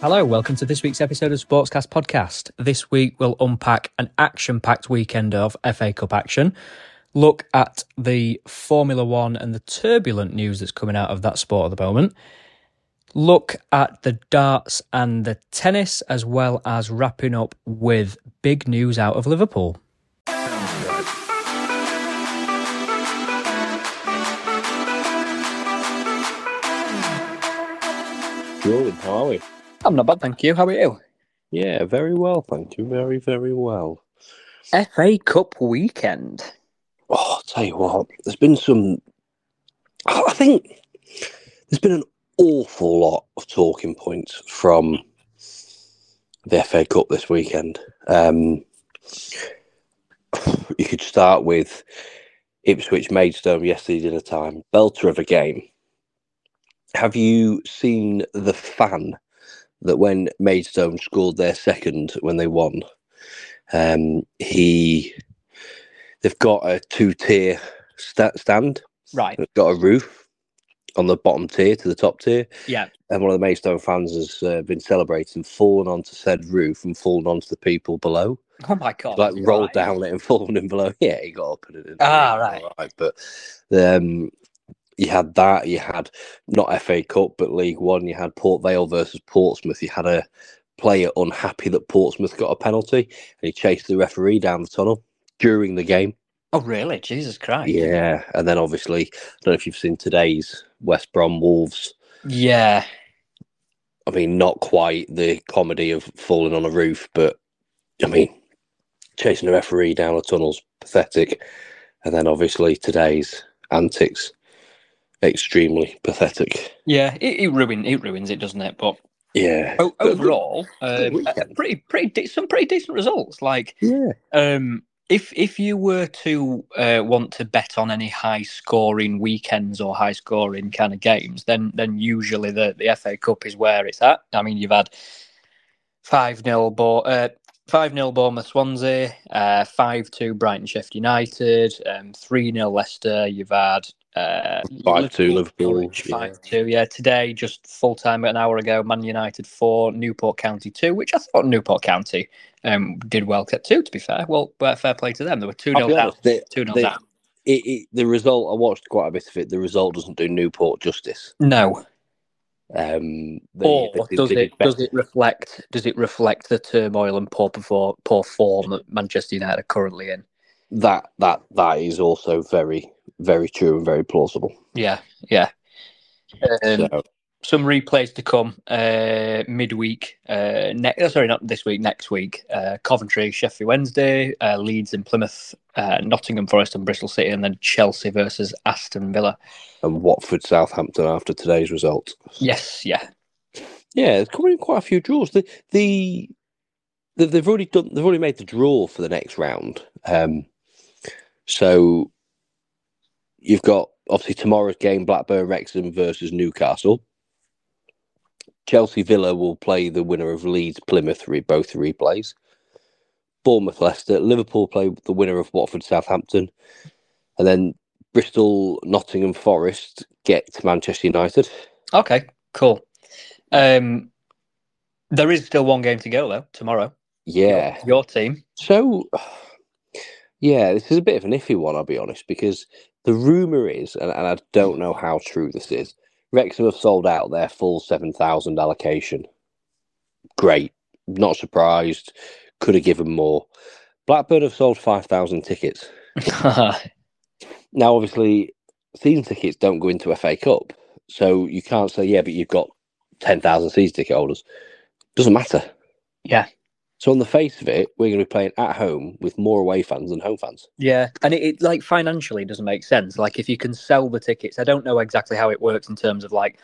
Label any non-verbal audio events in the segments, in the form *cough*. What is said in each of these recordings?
Hello, welcome to this week's episode of Sportscast Podcast. This week we'll unpack an action packed weekend of FA Cup action, look at the Formula One and the turbulent news that's coming out of that sport at the moment, look at the darts and the tennis, as well as wrapping up with big news out of Liverpool. How are we? I'm not bad, thank you. How are you? Yeah, very well, thank you. Very, very well. FA Cup weekend. Oh, I'll tell you what, there's been some. I think there's been an awful lot of talking points from the FA Cup this weekend. Um, you could start with Ipswich Maidstone yesterday dinner time, belter of a game. Have you seen the fan that when Maidstone scored their second when they won, um, he they've got a two tier sta- stand, Right. it's got a roof on the bottom tier to the top tier, Yeah. and one of the Maidstone fans has uh, been celebrating, fallen onto said roof and fallen onto the people below, Oh my god. like rolled right. down it and *laughs* fallen in below. Yeah, he got up and it. Ah, right. But um, you had that. You had not FA Cup, but League One. You had Port Vale versus Portsmouth. You had a player unhappy that Portsmouth got a penalty, and he chased the referee down the tunnel during the game. Oh really? Jesus Christ. Yeah, and then obviously, I don't know if you've seen today's West Brom Wolves. Yeah. I mean, not quite the comedy of falling on a roof, but I mean, chasing a referee down a tunnel's pathetic. And then obviously today's antics, extremely pathetic. Yeah, it, it ruins it ruins it, doesn't it? But yeah, o- overall, but, but, um, uh, pretty pretty de- some pretty decent results. Like yeah. Um, if if you were to uh, want to bet on any high scoring weekends or high scoring kind of games, then then usually the, the FA Cup is where it's at. I mean, you've had five 0 but uh, 5 0 Bournemouth Swansea, uh, 5 uh, 2 Brighton Sheffield United, um, 3 um, 0 Leicester. You've had uh, 5 uh, 2 Liverpool. five two yeah. Today, just full time an hour ago, Man United 4, Newport County 2, which I thought Newport County um, did well at 2, to be fair. Well, uh, fair play to them. There were 2 0 down. They, 2 0 down. It, it, the result, I watched quite a bit of it. The result doesn't do Newport justice. No, um, they- or did- does it does it reflect does it reflect the turmoil and poor perfor- poor form that Manchester United are currently in? That that that is also very very true and very plausible. Yeah, yeah. Um, so, some replays to come uh, midweek. Uh, oh, sorry, not this week. Next week, uh, Coventry, Sheffield Wednesday, uh, Leeds and Plymouth, uh, Nottingham Forest and Bristol City, and then Chelsea versus Aston Villa. and Watford Southampton after today's result. Yes, yeah, Yeah, in quite a few draws. The the the- they've already done. They've already made the draw for the next round. Um, so you've got obviously tomorrow's game: Blackburn Wrexham versus Newcastle. Chelsea Villa will play the winner of Leeds Plymouth. Re- both replays. Bournemouth Leicester. Liverpool play the winner of Watford Southampton, and then Bristol Nottingham Forest get Manchester United. Okay, cool. Um, there is still one game to go though. Tomorrow, Yeah. your, your team. So, yeah, this is a bit of an iffy one, I'll be honest, because the rumour is, and, and I don't know how true this is, Wrexham have sold out their full 7,000 allocation. Great. Not surprised. Could have given more. Blackburn have sold 5,000 tickets. *laughs* Now, obviously, season tickets don't go into a FA Cup. So you can't say, yeah, but you've got 10,000 season ticket holders. Doesn't matter. yeah, So on the face of it, we're going to be playing at home with more away fans than home fans. Yeah, and it, it like financially doesn't make sense. Like if you can sell the tickets, I don't know exactly how it works in terms of like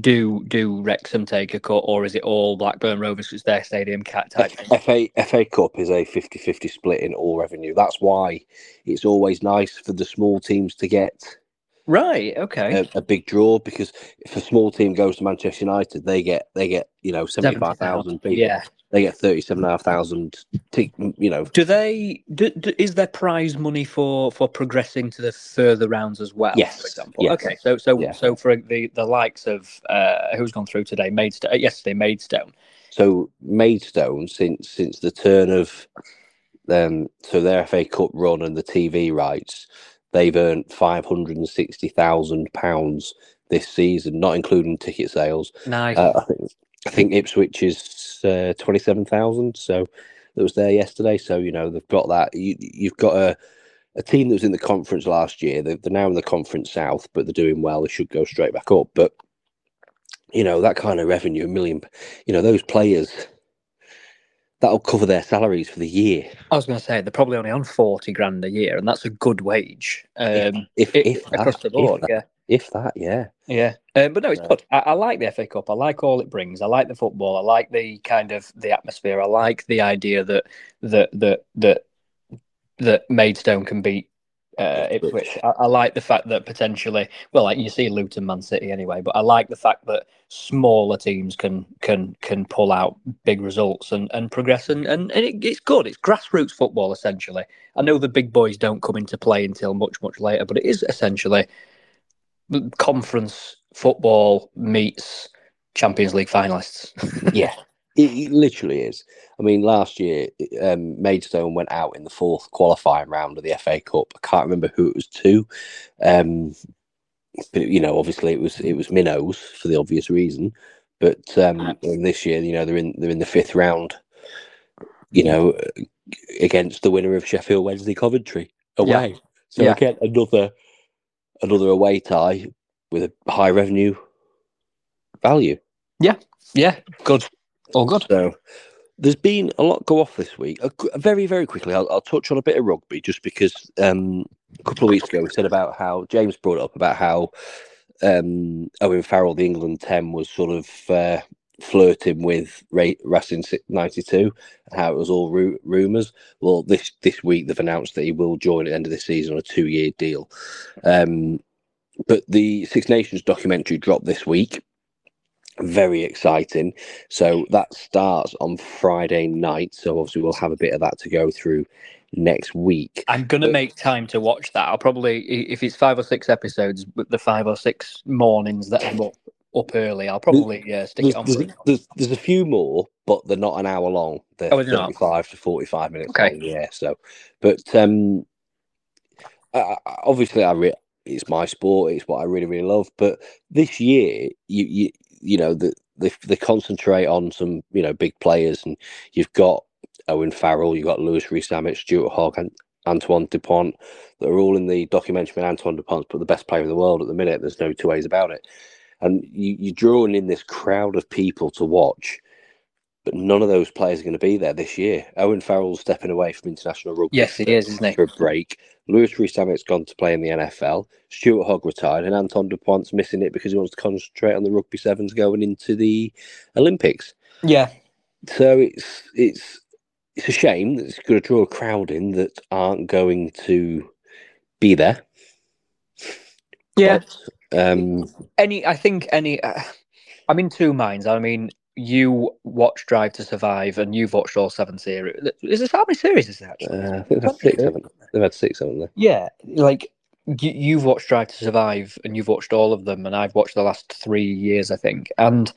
do do Wrexham take a cut or is it all Blackburn Rovers because it's their stadium cat type? FA FA Cup is a 50-50 split in all revenue. That's why it's always nice for the small teams to get Right. Okay. a, a big draw because if a small team goes to Manchester United, they get they get you know seventy five thousand people. Yeah. They get thirty-seven and a half thousand. You know, do they? Do, do, is there prize money for for progressing to the further rounds as well? Yes. For example. Yes. Okay. So so Yeah. so for the the likes of uh, who's gone through today, Maidstone. uh, Yesterday, Maidstone. So Maidstone, since since the turn of um, so their FA Cup run and the TV rights, they've earned five hundred and sixty thousand pounds this season, not including ticket sales. Nice. Uh, I think I think Ipswich is uh, twenty seven thousand. So that was there yesterday. So you know they've got that. You, you've got a a team that was in the conference last year. They're, they're now in the conference south, but they're doing well. They should go straight back up. But you know that kind of revenue, a million. You know those players. That'll cover their salaries for the year. I was going to say they're probably only on forty grand a year, and that's a good wage. Um, if, it- if across that, the board, if that, yeah. if that, yeah. Yeah, um, but no, it's Yeah. good. I, I like the FA Cup. I like all it brings. I like the football. I like the kind of the atmosphere. I like the idea that that that that that Maidstone can beat uh, Ipswich. I, I like the fact that potentially, well, like you see Luton, Man City anyway. But I like the fact that smaller teams can can can pull out big results and, and progress, and and, and it, it's good. It's grassroots football essentially. I know the big boys don't come into play until much much later, but it is essentially conference football meets Champions League finalists. Yeah, *laughs* it, it literally is. I mean, last year, um, Maidstone went out in the fourth qualifying round of the FA Cup. I can't remember who it was to, um, but you know, obviously it was it was Minnows for the obvious reason. But um, this year, you know, they're in they're in the fifth round. You know, against the winner of Sheffield Wednesday Coventry away. So Yeah. again, another another away tie with a high revenue value. Yeah, yeah, good, all good. So there's been a lot go off this week. Uh, very, very quickly, I'll, I'll touch on a bit of rugby just because um, a couple of weeks ago we said about how James brought up about how um, Owen Farrell, the England 10, was sort of uh, flirting with Ray, Racing 92 and how it was all ru- rumours. Well, this, this week they've announced that he will join at the end of the season on a two year deal. Um, but the Six Nations documentary dropped this week. Very exciting. So that starts on Friday night. So obviously we'll have a bit of that to go through next week. I'm gonna But- make time to watch that. I'll probably, if it's five or six episodes, but the five or six mornings that I'm up up early, I'll probably yeah stick There's, it on. there's, there's, there's a few more, but they're not an hour long. They're Oh, is it not? 35 to 45 minutes Okay. long. Yeah. So, but um, I- obviously, I re- it's my sport. It's what I really, really love. But this year, you you you know the they, they concentrate on some you know big players, and you've got Owen Farrell, you've got Lewis Rees-Zammit, Stuart Hogg, and Antoine Dupont. That are all in the documentary. Antoine Dupont's but the best player in the world at the minute. There's no two ways about it. And you, you're drawing in this crowd of people to watch but none of those players are going to be there this year. Owen Farrell's stepping away from international rugby. Yes, he for- is, isn't he? For a break. Lewis Rees-Zammit's gone to play in the NFL. Stuart Hogg retired, and Anton Dupont's missing it because he wants to concentrate on the rugby sevens going into the Olympics. Yeah, So it's it's it's a shame that it's going to draw a crowd in that aren't going to be there. yeah. But, um, Any, I think any. Uh, I'm in two minds. I mean, you watch Drive to Survive, and you've watched all seven series. Is this how many series is that? uh, I think they've had six, haven't they? They've had six, haven't they? Yeah, like you, you've watched Drive to Survive, and you've watched all of them, and I've watched the last three years, I think. And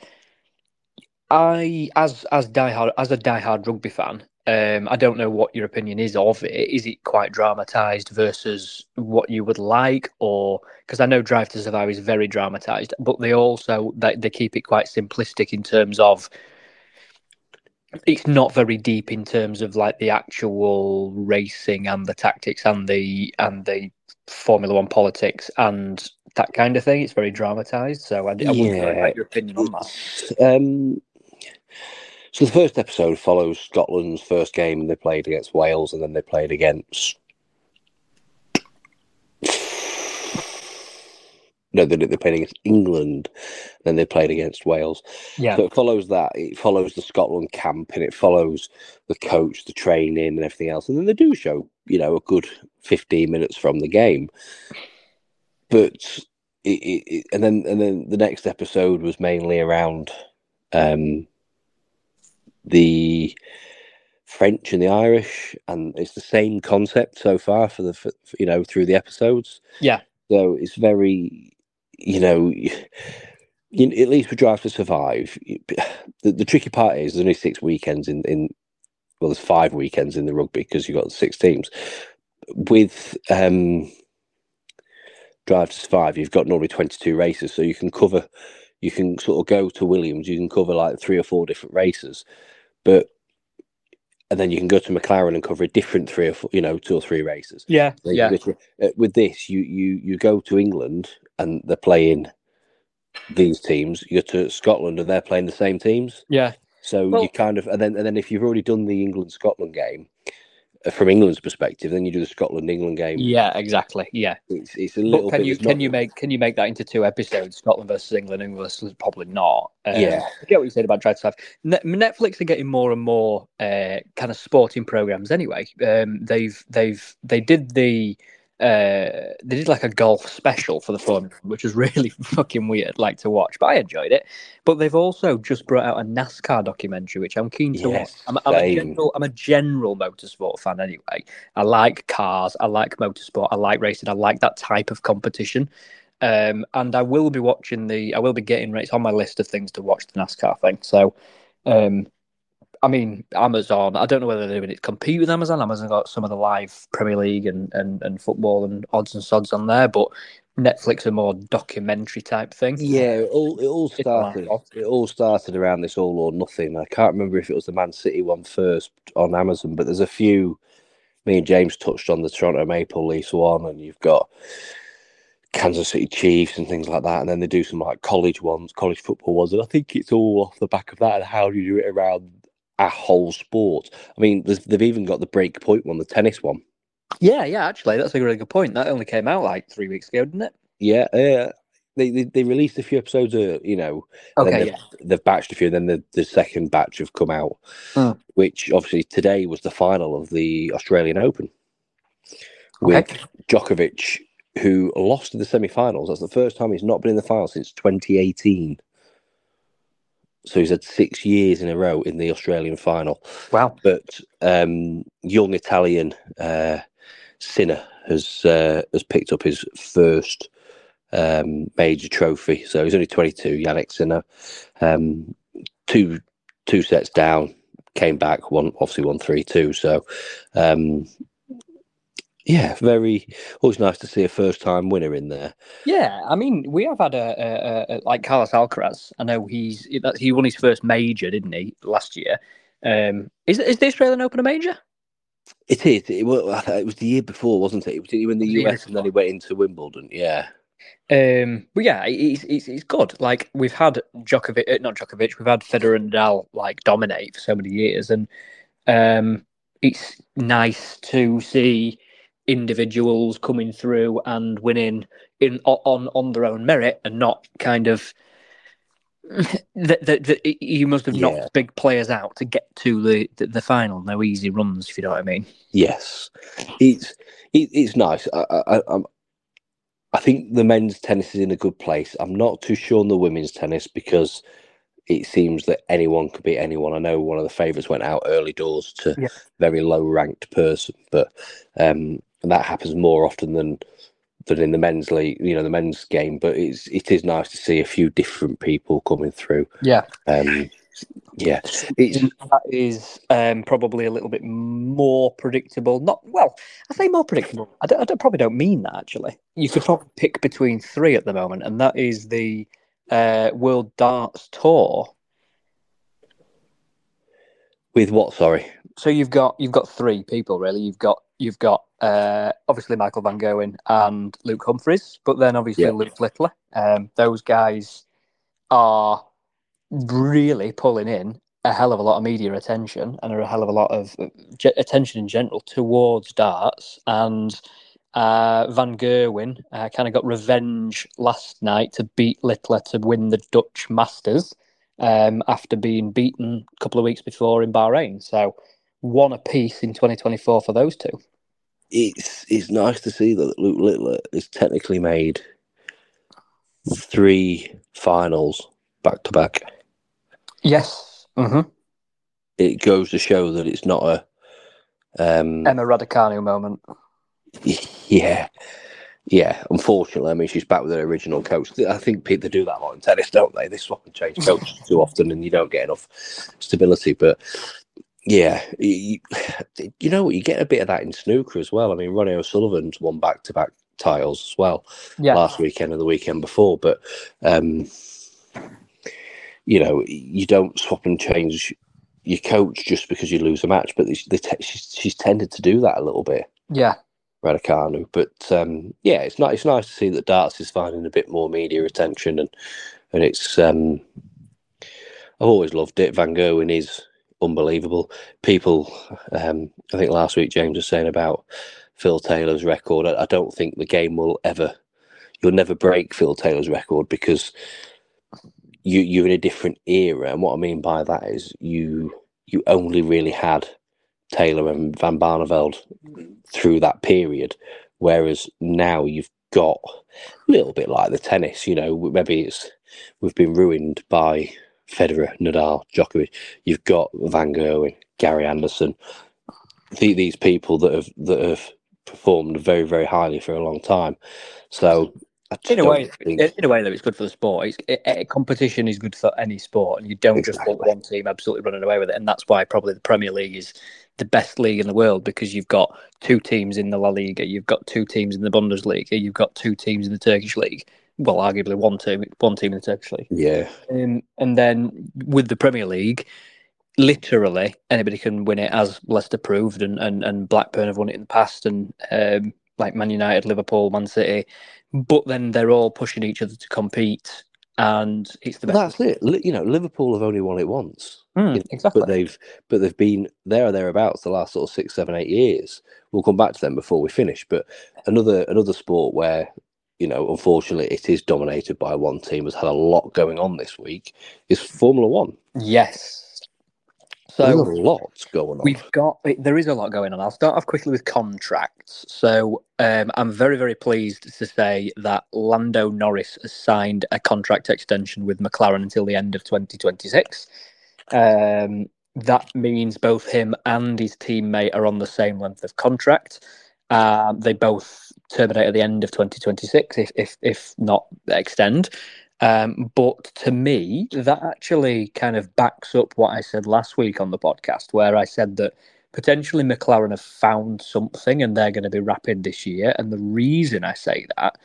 I, as as diehard as a diehard rugby fan, um, I don't know what your opinion is of it. Is it quite dramatized versus what you would like, or because I know Drive to Survive is very dramatized, but they also they, they keep it quite simplistic in terms of it's not very deep in terms of like the actual racing and the tactics and the and the Formula One politics and that kind of thing. It's very dramatized. So I, I wonder Yeah. about your opinion on that. Um, so the first episode follows Scotland's first game. And they played against Wales, and then they played against. No, they, they played against England. Then they played against Wales. Yeah, So it follows that. It follows the Scotland camp, and it follows the coach, the training, and everything else. And then they do show, you know, a good fifteen minutes from the game. But it, it, it- and then and then the next episode was mainly around um, the French and the Irish, and it's the same concept so far for the for, you know through the episodes. Yeah. So it's very, you know, you, at least with Drive to Survive, the, the tricky part is there's only six weekends in in well, there's five weekends in the rugby because you've got six teams. With um, Drive to Survive, you've got normally 22 races, so you can cover, you can sort of go to Williams, you can cover like three or four different races, but and then you can go to McLaren and cover a different three or four, you know, two or three races. Yeah, yeah. To, uh, with this, you you you go to England and they're playing these teams. You go to Scotland and they're playing the same teams. Yeah. So well, you kind of and then and then if you've already done the England Scotland game, from England's perspective, then you do the Scotland England game. Yeah, exactly. Yeah, it's, it's a little. But can bit, you can not... you make can you make that into two episodes? Scotland versus England, England versus probably not. Um, yeah, I get what you said about Drive to Survive. Netflix are getting more and more uh, kind of sporting programs. Anyway, um, they've they've they did the uh, they did like a golf special for the phone, which was really *laughs* fucking weird, like to watch, but I enjoyed it. But they've also just brought out a NASCAR documentary, which I'm keen to yes, watch. I'm, I'm, a general, I'm a general motorsport fan anyway. I like cars, I like motorsport, I like racing, I like that type of competition. Um, and I will be watching the, I will be getting, it's on my list of things to watch the NASCAR thing. So, um, I mean, Amazon. I don't know whether they're going to compete with Amazon. Amazon got some of the live Premier League and, and, and football and odds and sods on there, but Netflix a more documentary type thing. Yeah, it all it all started. It all started around this all or nothing. I can't remember if it was the Man City one first on Amazon, but there's a few. Me and James touched on the Toronto Maple Leafs one, and you've got Kansas City Chiefs and things like that, and then they do some like college ones, college football ones, and I think it's all off the back of that and how you do it around a whole sport. I mean, they've even got the break point one, the tennis one. Yeah, yeah, actually, that's a really good point. That only came out like three weeks ago, didn't it? Yeah, yeah. They, they, they released a few episodes, of, you know, okay, they've, yeah. they've batched a few, and then the, the second batch have come out, mm. which obviously today was the final of the Australian Open with okay. Djokovic, who lost in the semi finals. That's the first time he's not been in the final since 2018. So he's had six years in a row in the Australian final. Wow. But um, young Italian uh, Sinner has uh, has picked up his first um, major trophy. So he's only 22, Jannik Sinner. Um, two two sets down, came back, one obviously won 3 2. So um, yeah, very always nice to see a first time winner in there. Yeah, I mean, we have had a, a, a like Carlos Alcaraz. I know he's he won his first major, didn't he, last year? Um, is is the Australian Open a major? It is. It was, it was the year before, wasn't it? It was in the US and then he went into Wimbledon. Yeah. Um, but yeah, it's, it's, it's good. Like we've had Djokovic, uh, not Djokovic, we've had Federer and Nadal like dominate for so many years, and um, it's nice to see individuals coming through and winning in on on their own merit and not kind of *laughs* that the, you must have knocked big players out to get to the, the, the final. No easy runs, if you know what I mean. Yes, it's it, it's nice. I, I, I'm, I think the men's tennis is in a good place. I'm not too sure on the women's tennis because it seems that anyone could beat anyone. I know one of the favourites went out early doors to yeah. very low ranked person, but um, and that happens more often than than in the men's league, you know, the men's game. But it's it is nice to see a few different people coming through. Yeah. Um, yeah, it's that is um, probably a little bit more predictable. Not well, I say more predictable. I, don't, I don't, probably don't mean that actually. You could probably pick between three at the moment, and that is the uh, World Darts Tour. With what? Sorry. So you've got you've got three people really. You've got you've got uh, obviously Michael Van Gerwen and Luke Humphries, but then obviously yeah. Luke Littler. Um, those guys are really pulling in a hell of a lot of media attention and a hell of a lot of uh, attention in general towards darts. And uh, Van Gerwen uh, kind of got revenge last night to beat Littler to win the Dutch Masters um, after being beaten a couple of weeks before in Bahrain. So one apiece in 2024 for those two. It's it's nice to see that Luke Littler has technically made three finals back to back. Yes. Mm-hmm. it goes to show that it's not a um, Emma Raducanu moment. *laughs* Yeah, yeah. Unfortunately, I mean, she's back with her original coach. I think people do that a lot in tennis, don't they? They swap and change coaches too often, and you don't get enough stability. But yeah, you, you know what? You get a bit of that in snooker as well. I mean, Ronnie O'Sullivan's won back to back titles as well Yeah. last weekend and the weekend before. But um, you know, you don't swap and change your coach just because you lose a match. But they, they te- she's, she's tended to do that a little bit. Yeah. Raducanu. But um, yeah, it's not. It's nice to see that darts is finding a bit more media attention, and and it's. Um, I've always loved it. Van Gerwen is unbelievable. People, um, I think last week James was saying about Phil Taylor's record. I, I don't think the game will ever. You'll never break Phil Taylor's record because you you're in a different era, and what I mean by that is you you only really had Taylor and Van Barneveld through that period. Whereas now you've got a little bit like the tennis, you know, maybe it's we've been ruined by Federer, Nadal, Djokovic. You've got Van Gerwen, Gary Anderson, the, these people that have that have performed very, very highly for a long time. So In a way, think- in a way, though, it's good for the sport. It's, it, it- competition is good for any sport, and you don't just want Exactly. one team absolutely running away with it. And that's why probably the Premier League is the best league in the world because you've got two teams in the La Liga, you've got two teams in the Bundesliga, you've got two teams in the Turkish league. Well, arguably one team, one team in the Turkish league. yeah, Um, and then with the Premier League, literally anybody can win it, as Leicester proved, and, and, and Blackburn have won it in the past, and um, like Man United, Liverpool, Man City. But then they're all pushing each other to compete, and it's the best. that's it. You know, Liverpool have only won it once. Mm, you know, exactly. but they've but they've been there or thereabouts the last sort of six, seven, eight years. We'll come back to them before we finish. But another another sport where you know, unfortunately, it is dominated by one team. Has had a lot going on this week. Is Formula One? yes. There's So a lot going on. We've got there is a lot going on. I'll start off quickly with contracts. So um, I'm very very pleased to say that Lando Norris has signed a contract extension with McLaren until the end of 2026. Um, that means both him and his teammate are on the same length of contract. Um, they both terminate at the end of 2026, if if if not extend. Um, but to me, that actually kind of backs up what I said last week on the podcast, where I said that potentially McLaren have found something and they're going to be rapid this year. And the reason I say that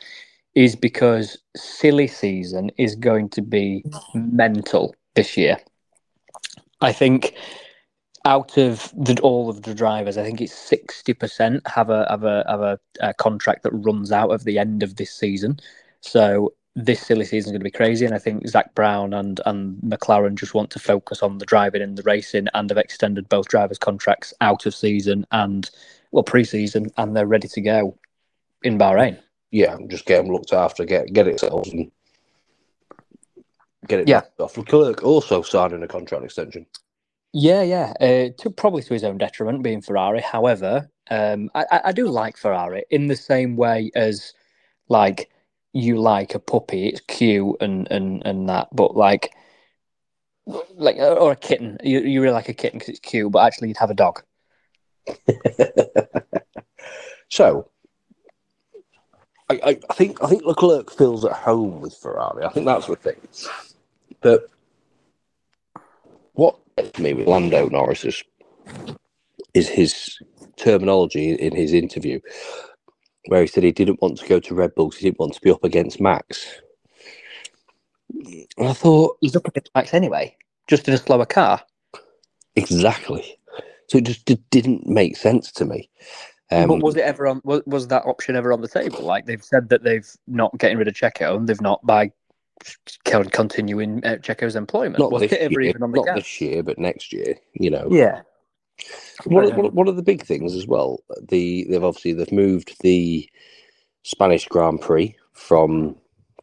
is because silly season is going to be mental this year. I think out of the, all of the drivers, I think it's sixty percent have a have a have a, a contract that runs out of the end of this season. So this silly season is going to be crazy, and I think Zak Brown and and McLaren just want to focus on the driving and the racing, and have extended both drivers' contracts out of season and well pre-season, and they're ready to go in Bahrain. yeah, just get them looked after, get get it settled, and get it Yeah. off. Leclerc also signing a contract extension. Yeah, yeah. Uh, to probably to his own detriment, being Ferrari. However, um, I, I do like Ferrari in the same way as like you like a puppy. It's cute and and and that, but like like or a kitten. You you really like a kitten because it's cute, but actually you'd have a dog. *laughs* so, I, I, I think I think Leclerc feels at home with Ferrari. I think that's the thing. But what me with Lando Norris is, is his terminology in his interview, where he said he didn't want to go to Red Bulls, he didn't want to be up against Max. And I thought He's up against Max anyway, just in a slower car. exactly. So it just didn't make sense to me. Um, but was it ever on? Was, was that option ever on the table? Like they've said that they've not getting rid of Checo, and they've not by con- continuing uh, Checo's employment. not this year, even on the not cards? this year, but next year. You know, Yeah. one, Right. of, one, of- one of the big things as well. The they've obviously they've moved the Spanish Grand Prix from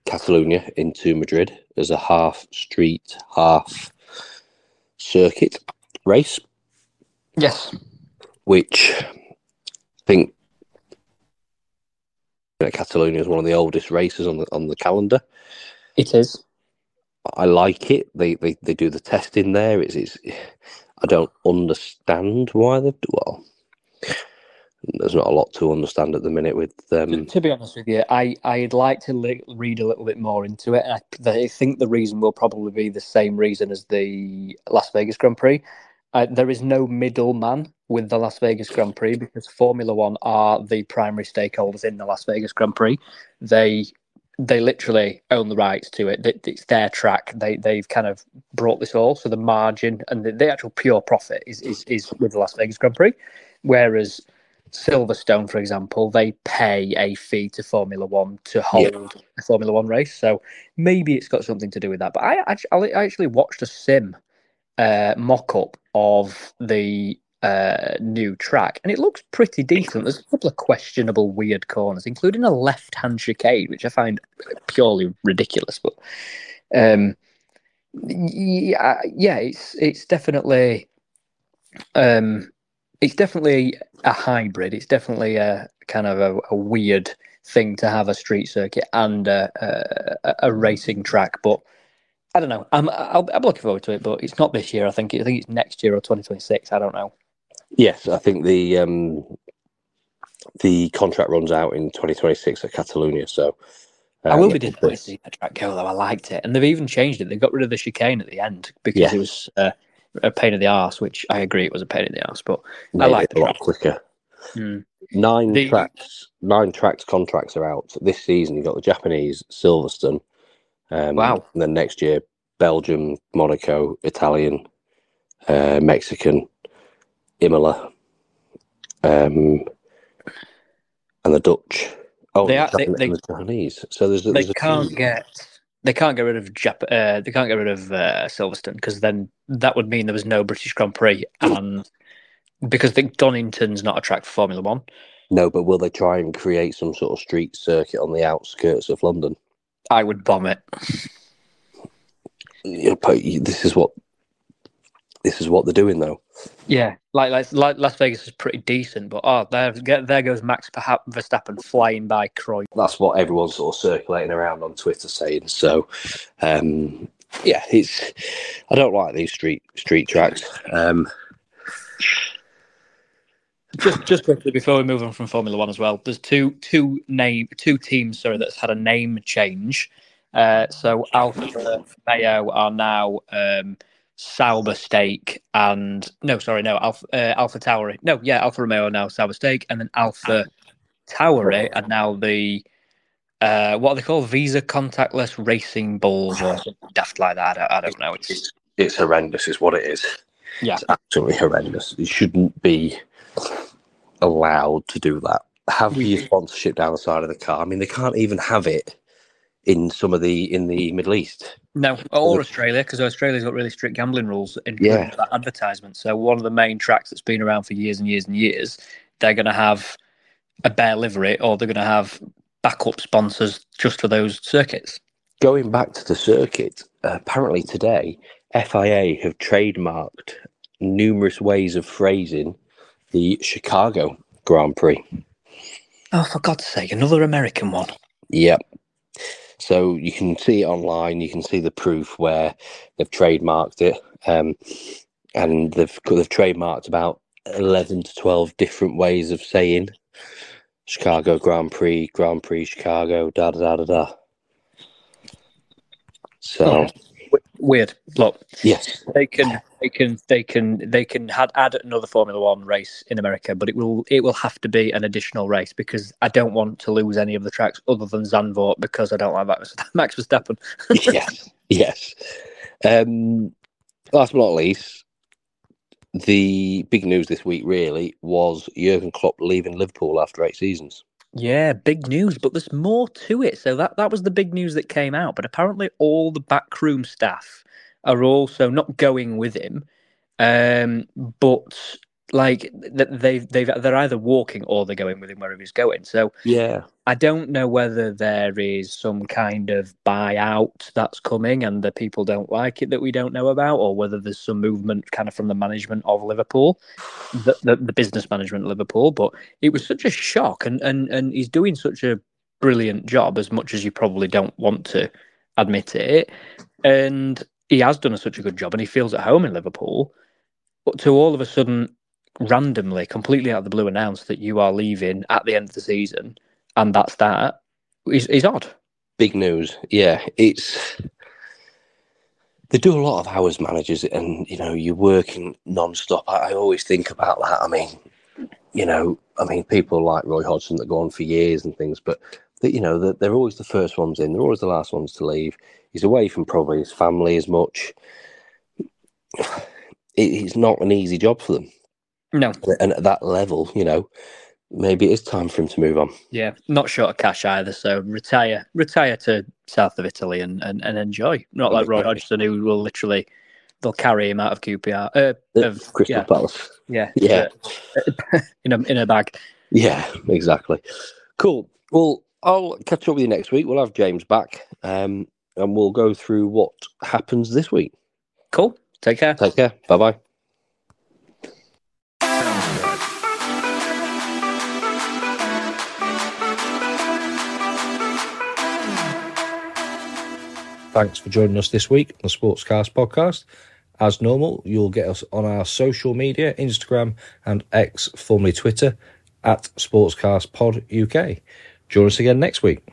Catalonia into Madrid as a half street, half circuit race, Yes. which I think you know, Catalonia is one of the oldest races on the on the calendar. It is. I like it. They they, they do the testing there. It's, it's I don't understand why they've well. There's not a lot to understand at the minute with them. To, to be honest with you, I I'd like to li- read a little bit more into it. I, I think the reason will probably be the same reason as the Las Vegas Grand Prix. Uh, there is no middleman with the Las Vegas Grand Prix because Formula One are the primary stakeholders in the Las Vegas Grand Prix. They they literally own the rights to it. It's their track. They they've kind of brought this all. So the margin and the, the actual pure profit is, is is with the Las Vegas Grand Prix, whereas Silverstone, for example, they pay a fee to Formula One to hold yeah. a Formula One race. So maybe it's got something to do with that. But I actually, I actually watched a sim uh, mock up of the uh, new track, and it looks pretty decent. There's a couple of questionable, weird corners, including a left-hand chicane, which I find purely ridiculous. But um, yeah, yeah, it's it's definitely um, it's definitely a hybrid. It's definitely a kind of a, a weird thing to have a street circuit and a, a, a racing track, but. I don't know. I'm I'm looking forward to it, but it's not this year. I think I think it's next year or 2026. I don't know. Yes, I think the um, the contract runs out in 2026 at Catalonia. So um, I will be disappointed to see that track go, though. I liked it, and they've even changed it. They got rid of the chicane at the end because yeah. it was uh, a pain in the ass. Which I agree, it was a pain in the ass, but Made I like it a lot quicker. Hmm. Nine the... tracks, nine tracks contracts are out this season. You got the Japanese Silverstone. Um, wow! And then next year, Belgium, Monaco, Italian, uh, Mexican, Imola, um, and the Dutch. Oh, they, are, they, they the Chinese. So there's, they there's can't get they can't get rid of Jap- uh, they can't get rid of uh, Silverstone because then that would mean there was no British Grand Prix and because the Donington's not a track for Formula One. No, but will they try and create some sort of street circuit on the outskirts of London? I would bomb it. But this is what this is what they're doing, though. Yeah, like, like, like Las Vegas is pretty decent, but oh, there there goes Max Verstappen flying by Croy. That's what everyone's sort of circulating around on Twitter saying. So, um, yeah, it's I don't like these street street tracks. Um, just just quickly before we move on from Formula One as well, there's two two name two teams sorry that's had a name change. Uh, so Alfa Romeo are now um, Sauber Stake and no, sorry, no, Alpha uh, AlphaTauri. No, yeah, Alfa Romeo now Sauber Stake, and then Alpha Tauri are now the uh, what are they called? Visa contactless racing balls or *sighs* daft like that. I don't, I don't know. It's, it's, it's horrendous, is what it is. Yeah, it's absolutely horrendous. You shouldn't be allowed to do that. Have your sponsorship down the side of the car. I mean, they can't even have it in some of the in the Middle East. No, or Australia, because Australia's got really strict gambling rules in yeah. advertisement. So one of the main tracks that's been around for years and years and years, they're going to have a bare livery, or they're going to have backup sponsors just for those circuits. Going back to the circuit, uh, apparently today FIA have trademarked numerous ways of phrasing the Chicago Grand Prix. Oh, for God's sake, another American one. Yep. So you can see it online. You can see the proof where they've trademarked it, um, and they've they've trademarked about eleven to twelve different ways of saying Chicago Grand Prix, Grand Prix Chicago, da da da da da. So weird. Look, yes, they can they can they can they can add, add another Formula One race in America, but it will it will have to be an additional race because I don't want to lose any of the tracks other than Zandvoort because I don't like Max, *laughs* Max Verstappen. yes, yes. Um, last but not least, the big news this week really was Jurgen Klopp leaving Liverpool after eight seasons. Yeah, big news, but there's more to it. So that that was the big news that came out. But apparently, all the backroom staff are also not going with him, um, but like they've they've they're either walking or they're going with him wherever he's going. So yeah, I don't know whether there is some kind of buyout that's coming and the people don't like it that we don't know about, or whether there's some movement kind of from the management of Liverpool, the, the, the business management of Liverpool. But it was such a shock, and and and he's doing such a brilliant job as much as you probably don't want to admit it, and he has done a, such a good job and he feels at home in Liverpool. But to all of a sudden randomly, completely out of the blue, announce that you are leaving at the end of the season, and that's that, is is odd. Big news. Yeah, it's they do a lot of hours managers, and you know you're working non-stop. I, I always think about that. I mean, you know, I mean, people like Roy Hodgson that go on for years and things, but that you know they're, they're always the first ones in. They're always the last ones to leave. He's away from probably his family as much. It, it's not an easy job for them. No, And at that level, you know, maybe it is time for him to move on. yeah, not short of cash either. So retire, retire to south of Italy and and, and enjoy. Not like Roy Hodgson, who will literally they'll carry him out of QPR. Uh, of, Crystal yeah, Palace. yeah, *laughs* Yeah. uh, *laughs* in a in a bag. Yeah, exactly. Cool. Well, I'll catch up with you next week. We'll have James back, um, and we'll go through what happens this week. Cool. Take care. Take care. Bye bye. Thanks for joining us this week on the Sportscast podcast. As normal, you'll get us on our social media Instagram and X, formerly Twitter, at Sportscast Pod UK. Join us again next week.